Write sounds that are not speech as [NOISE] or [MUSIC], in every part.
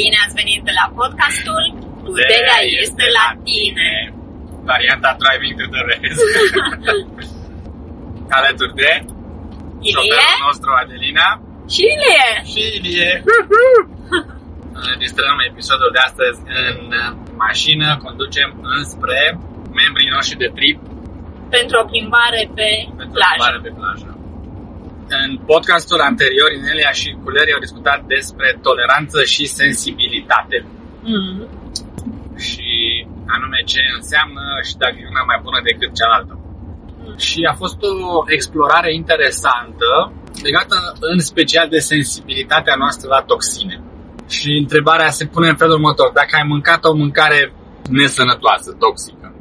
Bine ați venit la podcastul Puterea este la tine. Varianta Driving to the Rest. [LAUGHS] Alături de Ilie șoferul nostru Adelina și Ilie. și Ilie. Ne distrăm episodul de astăzi în mașină, conducem înspre membrii noștri de trip Pentru o plimbare pe pentru plajă. plimbare pe plajă. În podcastul anterior, Inelia și Culeri au discutat despre toleranță și sensibilitate Mm. și anume ce înseamnă și dacă e una mai bună decât cealaltă. Și a fost o explorare interesantă legată în special de sensibilitatea noastră la toxine. Și întrebarea se pune în felul următor. Dacă ai mâncat o mâncare nesănătoasă, toxică,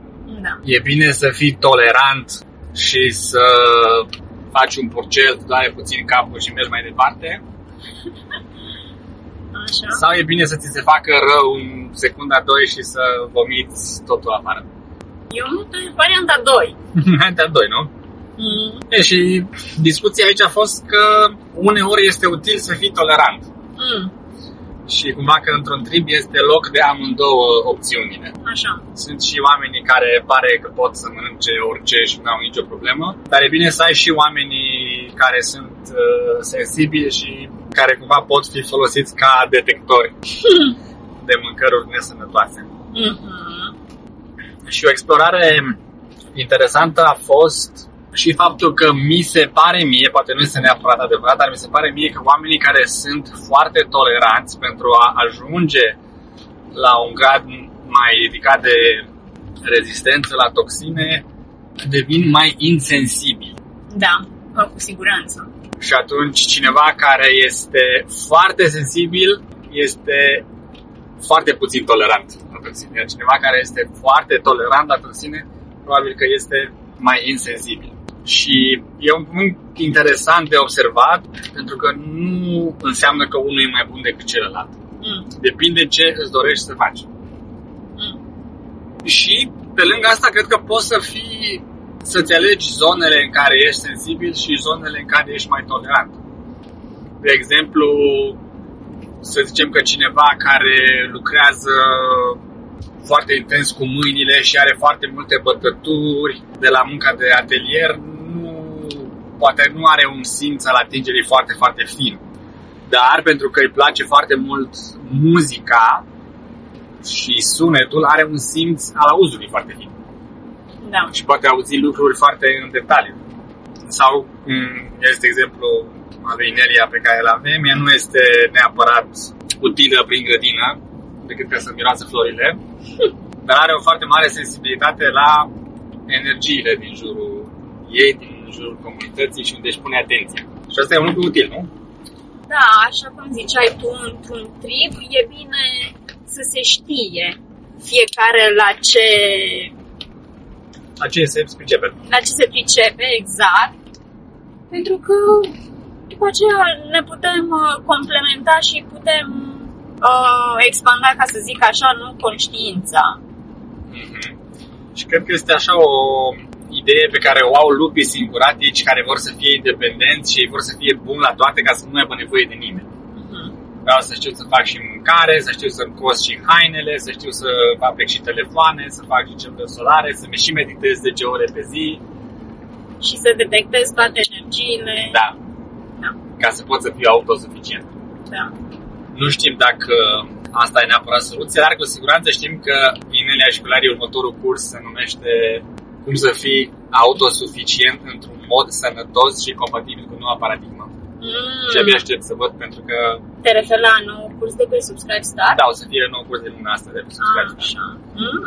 Da. e bine să fii tolerant și să faci un purcel, îți doare puțin capul și mergi mai departe? [LAUGHS] Așa. Sau e bine să ți se facă rău în secunda 2 și să vomiți totul afară? Eu mă pe varianta 2. [LAUGHS] Varianta 2, nu? Mm. E, și discuția aici a fost că uneori este util să fii tolerant. Mm. Și cumva că într-un trip este loc de amândouă opțiunile. Așa. Sunt și oamenii care pare că pot să mănânce orice și nu au nicio problemă, dar e bine să ai și oamenii care sunt uh, sensibili și care cumva pot fi folosiți ca detectori [LAUGHS] de mâncăruri nesănătoase. Mhm. Și o explorare interesantă a fost și faptul că mi se pare mie, poate nu este neapărat adevărat, dar mi se pare mie că oamenii care sunt foarte toleranți pentru a ajunge la un grad mai ridicat de rezistență la toxine devin mai insensibili. Da, bă, cu siguranță. Și atunci cineva care este foarte sensibil este foarte puțin tolerant la toxine. Iar cineva care este foarte tolerant la toxine probabil că este mai insensibil. Și e un punct interesant de observat pentru că nu înseamnă că unul e mai bun decât celălalt. Mm. Depinde ce îți dorești să faci. Mm. Și pe lângă asta cred că poți să fii să-ți alegi zonele în care ești sensibil și zonele în care ești mai tolerant. De exemplu, să zicem că cineva care lucrează foarte intens cu mâinile și are foarte multe bătături de la munca de atelier, nu, poate nu are un simț al atingerii foarte, foarte fin. Dar pentru că îi place foarte mult muzica și sunetul, are un simț al auzului foarte fin Da. și poate auzi lucruri foarte în detaliu. Sau, cum este exemplu al lui Nelia pe care îl avem, ea nu este neapărat utilă prin grădină, decât ca să miroasă florile, [LAUGHS] dar are o foarte mare sensibilitate la energiile din jurul ei, din jurul comunității și unde își pune atenție. Și asta e un lucru util, nu? Da, așa cum ziceai tu, într-un trip e bine să se știe fiecare la ce, La ce se pricepe. la ce se pricepe exact, pentru că după aceea ne putem uh, complementa și putem uh, expanda, ca să zic așa, nu conștiința. Mhm. Și cred că este așa o idee pe care o au lupii singuratici care vor să fie independenți și vor să fie buni la toate ca să nu aibă nevoie de nimeni. Mhm. Vreau să știu să fac și mâncare, să știu să-mi cos și hainele, să știu să fabric și telefoane, să fac și celule solare, să-mi și meditez 10 ore pe zi. Și să detectezi toate energiile. Da, Da. ca să pot să fiu autosuficient. da. Nu știm dacă asta e neapărat soluția, dar cu siguranță știm că Inelia și Cularii următorul curs se numește cum să fii autosuficient într-un mod sănătos și compatibil cu noua paradigmă. Mm. Și abia aștept să văd pentru că Te referi la nou curs de pe Subscribe Star? da, o să fie nou curs de luna asta de pe Ah, subscribe. așa. Mm.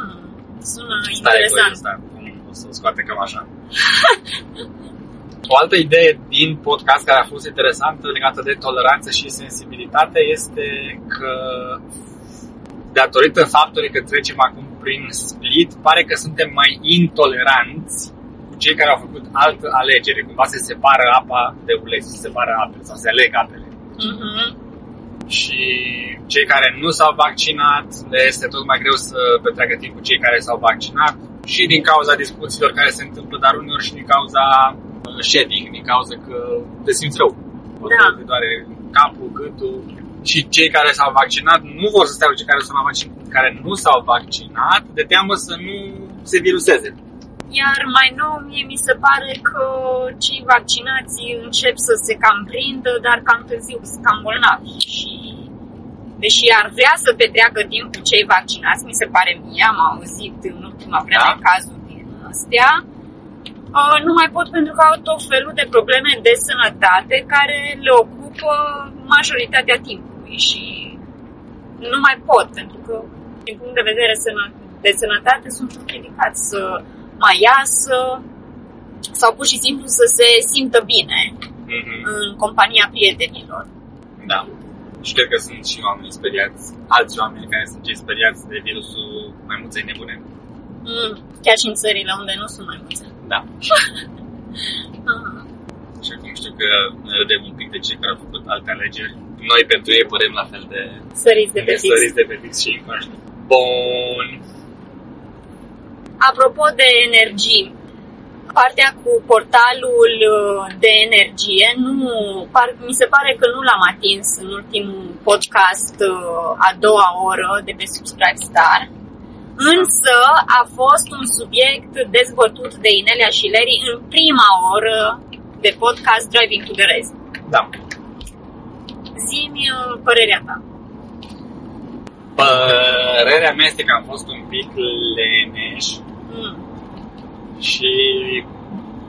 Sună Stai interesant. cu ăsta, cum o să o scoate cam așa. O altă idee din podcast care a fost interesantă legată de toleranță și sensibilitate este că datorită faptului că trecem acum prin split, pare că suntem mai intoleranți cu cei care au făcut altă alegere. Cumva se separă apa de ulei, se separă apele sau se aleg apele. Mhm. Și cei care nu s-au vaccinat, le este tot mai greu să petreacă timp cu cei care s-au vaccinat și din cauza discuțiilor care se întâmplă, dar uneori și din cauza uh, shedding, din cauza că te simți rău. Da. Te doare capul, gâtul, și cei care s-au vaccinat nu vor să stea cu cei care s-au vaccinat, care nu s-au vaccinat, de teamă să nu se viruseze. Iar mai nou, mie mi se pare că cei vaccinați încep să se cam prindă, dar cam târziu sunt cam bolnavi. Și deși ar vrea să petreacă timp cu cei vaccinați, mi se pare mie, am auzit în ultima vreme Da? cazuri din astea, uh, nu mai pot pentru că au tot felul de probleme de sănătate care le ocupă majoritatea timpului și nu mai pot pentru că din punct de vedere sănă- de sănătate sunt împiedicați să mai iasă sau pur și simplu să se simtă bine Mm-hmm. în compania prietenilor. Da. Și cred că sunt și oameni speriați, alți oameni care sunt cei speriați de virusul maimuței nebune. Mm, chiar și în țările unde nu sunt mai multe. Da. [LAUGHS] [LAUGHS] Ah, Și acum știu că ne râdem un pic de cei care au făcut alte alegeri. Noi pentru ei părem la fel de Săriți de pe fix. săriți de pe fix și inconștient. Bun. Apropo de energii, partea cu portalul uh, de energie, nu, par, mi se pare că nu l-am atins în ultimul podcast uh, a doua oră de pe Subscribe Star, însă a fost un subiect dezbătut de Inelia și Leri în prima oră de podcast Driving to the Race. Da. Zi-mi uh, părerea ta. Părerea mea este că am fost un pic leneș Mm. și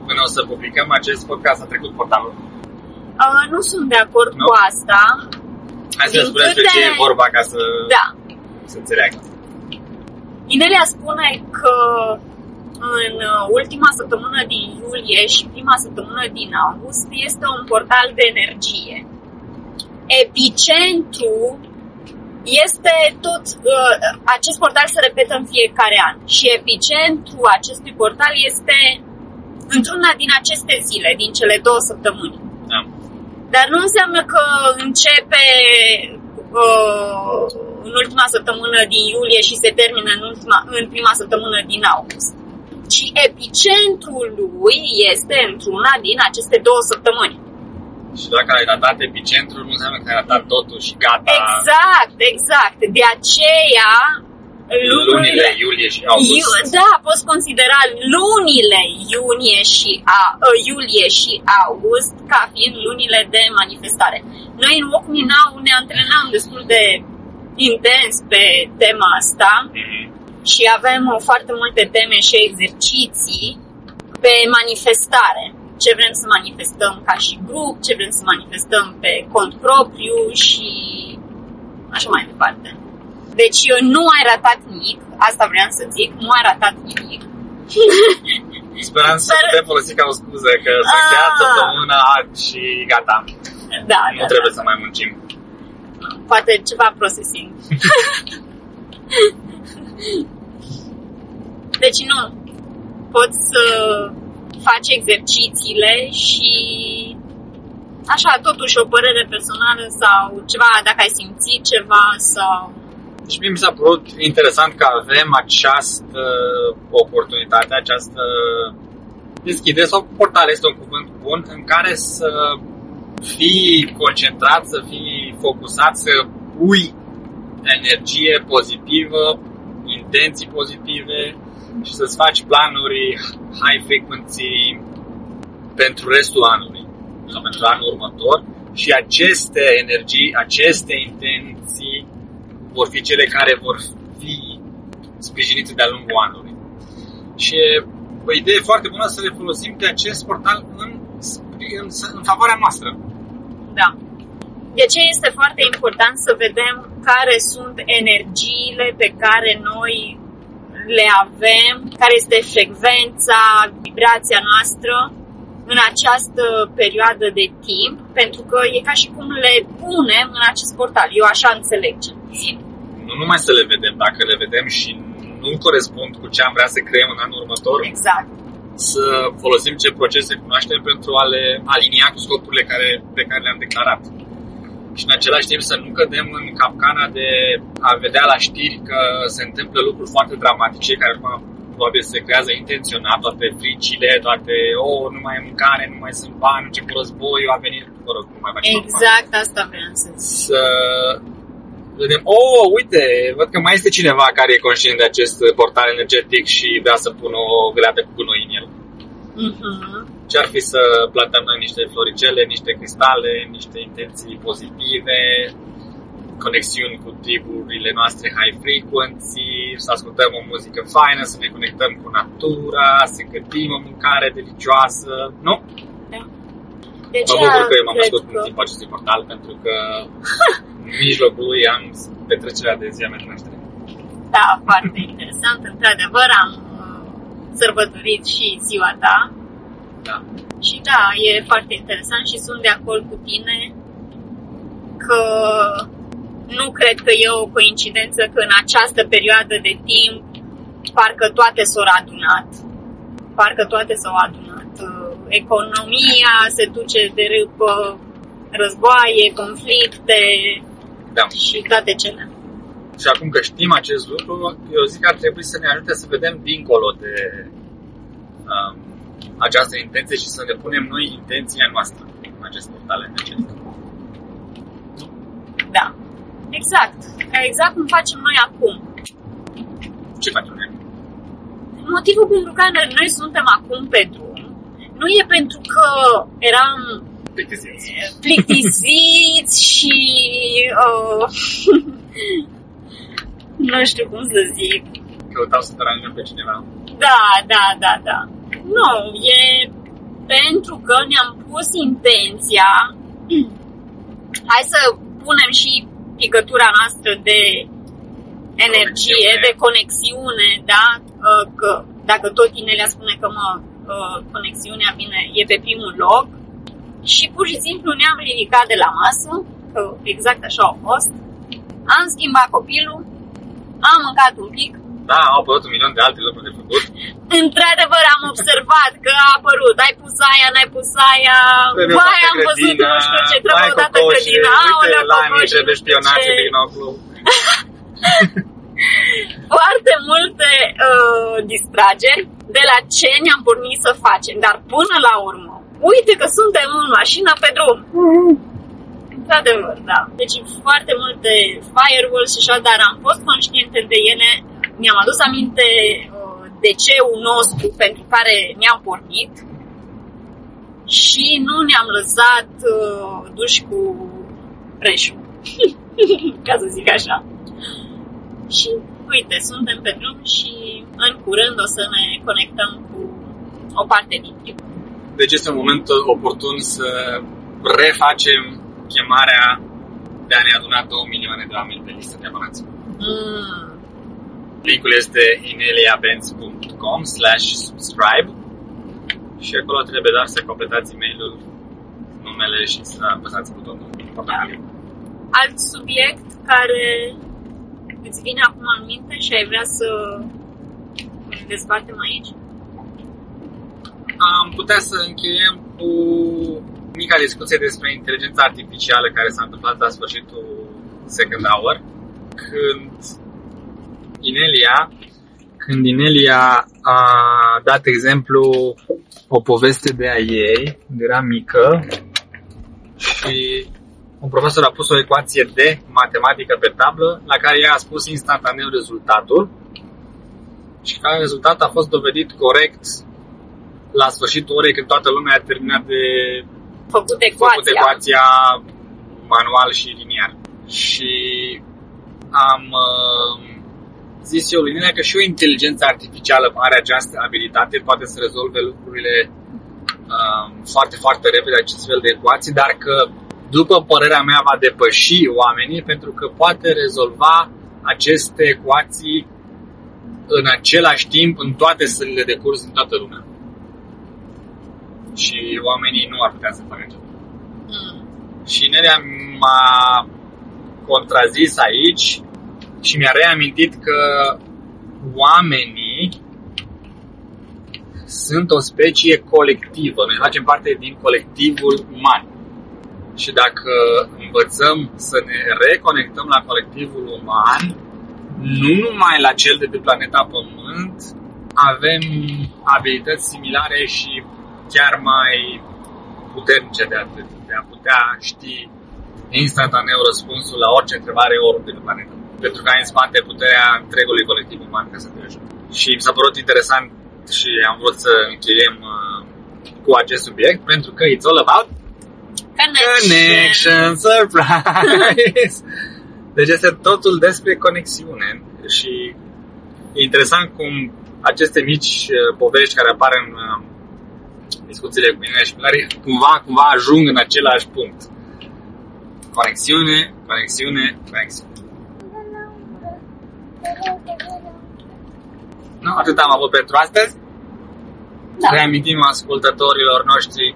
până o să publicăm acest podcast a trecut portalul. Uh, nu sunt de acord Nu? cu asta. Hai să Din spuneți de câte- ce e vorba ca să Da, se înțeleagă. Inelia spune că în uh, ultima săptămână din iulie și prima săptămână din august este un portal de energie. Epicentru este tot, uh, acest portal se repetă în fiecare an și epicentru acestui portal este într-una din aceste zile, din cele două săptămâni. Da. Dar nu înseamnă că începe uh, în ultima săptămână din iulie și se termină în, ultima, în prima săptămână din august. Ci epicentrul lui este într-una din aceste două săptămâni. Și dacă ai datat epicentrul, nu înseamnă că ai datat totul și gata. Exact, exact. De aceea Lunile iulie și august. Iu, da, poți considera lunile iunie și a, uh, iulie și august ca fiind lunile de manifestare. Noi în Walk Now ne antrenam destul de intens pe tema asta Mhm. Și avem uh, foarte multe teme și exerciții pe manifestare. Ce vrem să manifestăm ca și grup, ce vrem să manifestăm pe cont propriu și așa mai departe. Deci eu nu ai ratat nimic, asta vreau să zic, nu ai ratat nimic. [LAUGHS] Speram să Dar- putem folosi ca o scuză că se Ah. încheia săptămâna și gata. Da, Nu da, trebuie să mai muncim. poate ceva processing. [LAUGHS] deci nu, poți să faci exercițiile și așa, totuși o părere personală sau ceva, dacă ai simțit ceva sau... Și mie mi s-a părut interesant că avem această oportunitate, această deschidere sau portal este un cuvânt bun în care să fii concentrat, să fii focusat, să pui energie pozitivă, intenții pozitive și să-ți faci planuri high frequency pentru restul anului sau pentru anul următor și aceste energii, aceste intenții vor fi cele care vor fi sprijinite de-a lungul anului. Și e o idee foarte bună să le folosim de acest portal în, în, în favoarea noastră. Da. De ce este foarte important să vedem care sunt energiile pe care noi le avem, care este frecvența, vibrația noastră în această perioadă de timp, pentru că e ca și cum le punem în acest portal. Eu așa înțeleg ce puțin. Nu numai să le vedem, dacă le vedem și nu corespund cu ce am vrea să creăm în anul următor, Exact. să folosim ce procese cunoaștem pentru a le alinia cu scopurile care, pe care le-am declarat. Și în același timp să nu cădem în capcana de a vedea la știri că se întâmplă lucruri foarte dramatice care acum probabil se creează intenționat toate fricile, toate, oh, nu mai e mâncare, nu mai sunt bani, început războiul, a venit, mă rog, nu mai facem Exact acum. asta vreau să zic. Să vedem, oh, uite, văd că mai este cineva care e conștient de acest portal energetic și vrea să pună o greată cu gunoi în el. Uh-huh. Ce ar fi să plantăm noi niște floricele, niște cristale, niște intenții pozitive, conexiuni cu triburile noastre high frequency, să ascultăm o muzică faină, să ne conectăm cu natura, să gătim o mâncare delicioasă, nu? Da. De mă bucur că eu m-am născut că... în timpul acestui portal pentru că [LAUGHS] în mijlocul lui am petrecerea de ziua mea de naștere. Da, foarte interesant. Într-adevăr, am uh, sărbătorit și ziua ta. Da. Și da, e foarte interesant și sunt de acord cu tine că nu cred că e o coincidență că în această perioadă de timp parcă toate s-au adunat. Parcă toate s-au adunat. Uh, economia se duce de râpă, războaie, conflicte da. și toate cele. Și acum că știm acest lucru, eu zic că ar trebui să ne ajute să vedem dincolo de um, această intenție și să ne punem noi intenția noastră în acest portal energetic. Da. Exact. Exact cum facem noi acum. Ce facem noi? Motivul pentru care noi suntem acum pe drum nu e pentru că eram plictisiți, plictisiți [LAUGHS] și uh, [LAUGHS] nu știu cum să zic. Căutau să deranjăm pe cineva. Da, da, da, da. Nu, e pentru că ne-am pus intenția hai să punem și picătura noastră de energie, conexiune. de conexiune, da? Uh, că dacă tot Inelia spune că mă, uh, conexiunea vine, e pe primul loc și pur și simplu ne-am ridicat de la masă, că exact așa a fost, am schimbat copilul, am mâncat un pic, da, au apărut un milion de alte lucruri de făcut. [LAUGHS] Într-adevăr am observat că a apărut, ai pus aia, n-ai pus aia, vai am văzut nu știu ce, trebuie odată grădina, uite, la mine trebuie spionaje din oclu. [LAUGHS] Foarte multe uh, distrageri de la ce ne-am pornit să facem, dar până la urmă, uite că suntem în mașină pe drum. Într-adevăr, da. Deci foarte multe firewalls și așa, dar am fost conștiente de ele. Mi-am adus aminte uh, de ceul nostru pentru care ne-am pornit și nu ne-am lăsat uh, duși cu preșul, [LAUGHS] ca să zic așa. Și uite, suntem pe drum și în curând o să ne conectăm cu o parte din timp. Deci este un moment oportun să refacem chemarea de a ne aduna 2 milioane de oameni pe listă de abonați. Mm. Linkul este ineliabenz.com slash subscribe și acolo trebuie doar să completați e-mailul, numele și să apăsați butonul portocaliu. Alt subiect care îți vine acum în minte și ai vrea să dezbatem aici? Am putea să încheiem cu mica discuție despre inteligența artificială care s-a întâmplat la sfârșitul second hour, când Inelia, când Inelia a dat exemplu o poveste de a ei, când era mică, și un profesor a pus o ecuație de matematică pe tablă, la care ea a spus instantaneu rezultatul și ca rezultat a fost dovedit corect la sfârșitul orei când toată lumea a terminat de făcut ecuația, făcut ecuația manual și liniar. Și am uh, zis eu lui Nina că și o inteligență artificială are această abilitate, poate să rezolve lucrurile um, foarte, foarte repede acest fel de ecuații, dar că după părerea mea va depăși oamenii pentru că poate rezolva aceste ecuații în același timp în toate sălile de curs din toată lumea. Și oamenii nu ar putea să facă acest mm. Și Nerea m-a contrazis aici și mi-a reamintit că oamenii sunt o specie colectivă. Noi facem parte din colectivul uman. Și dacă învățăm să ne reconectăm la colectivul uman, nu numai la cel de pe planeta Pământ, avem abilități similare și chiar mai puternice de atât, de a putea ști instantaneu răspunsul la orice întrebare oriunde pe planetă. Pentru că ai în spate puterea întregului colectiv uman ca să te ajute. Și mi s-a părut interesant și am vrut să încheiem uh, cu acest subiect pentru că it's all about connection, surprise! [LAUGHS] Deci este totul despre conexiune și e interesant cum aceste mici uh, povești care apar în uh, discuțiile cu mine și cumva, cumva ajung în același punct. Conexiune, conexiune, conexiune. Nu, atât am avut pentru astăzi. Da. Reamintim ascultătorilor noștri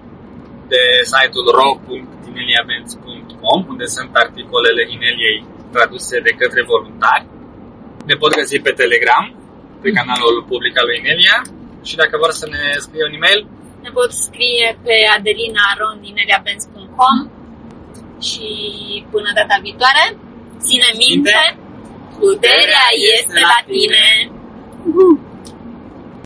de site-ul ro.ineliabenz.com unde sunt articolele Ineliei traduse de către voluntari. Ne pot găsi pe Telegram, pe mhm. canalul public al lui Inelia și dacă vor să ne scrie un e-mail, ne pot scrie pe adelina.rondinelia.benz.com și până data viitoare, ține minte, Puterea este la tine. Uhuh.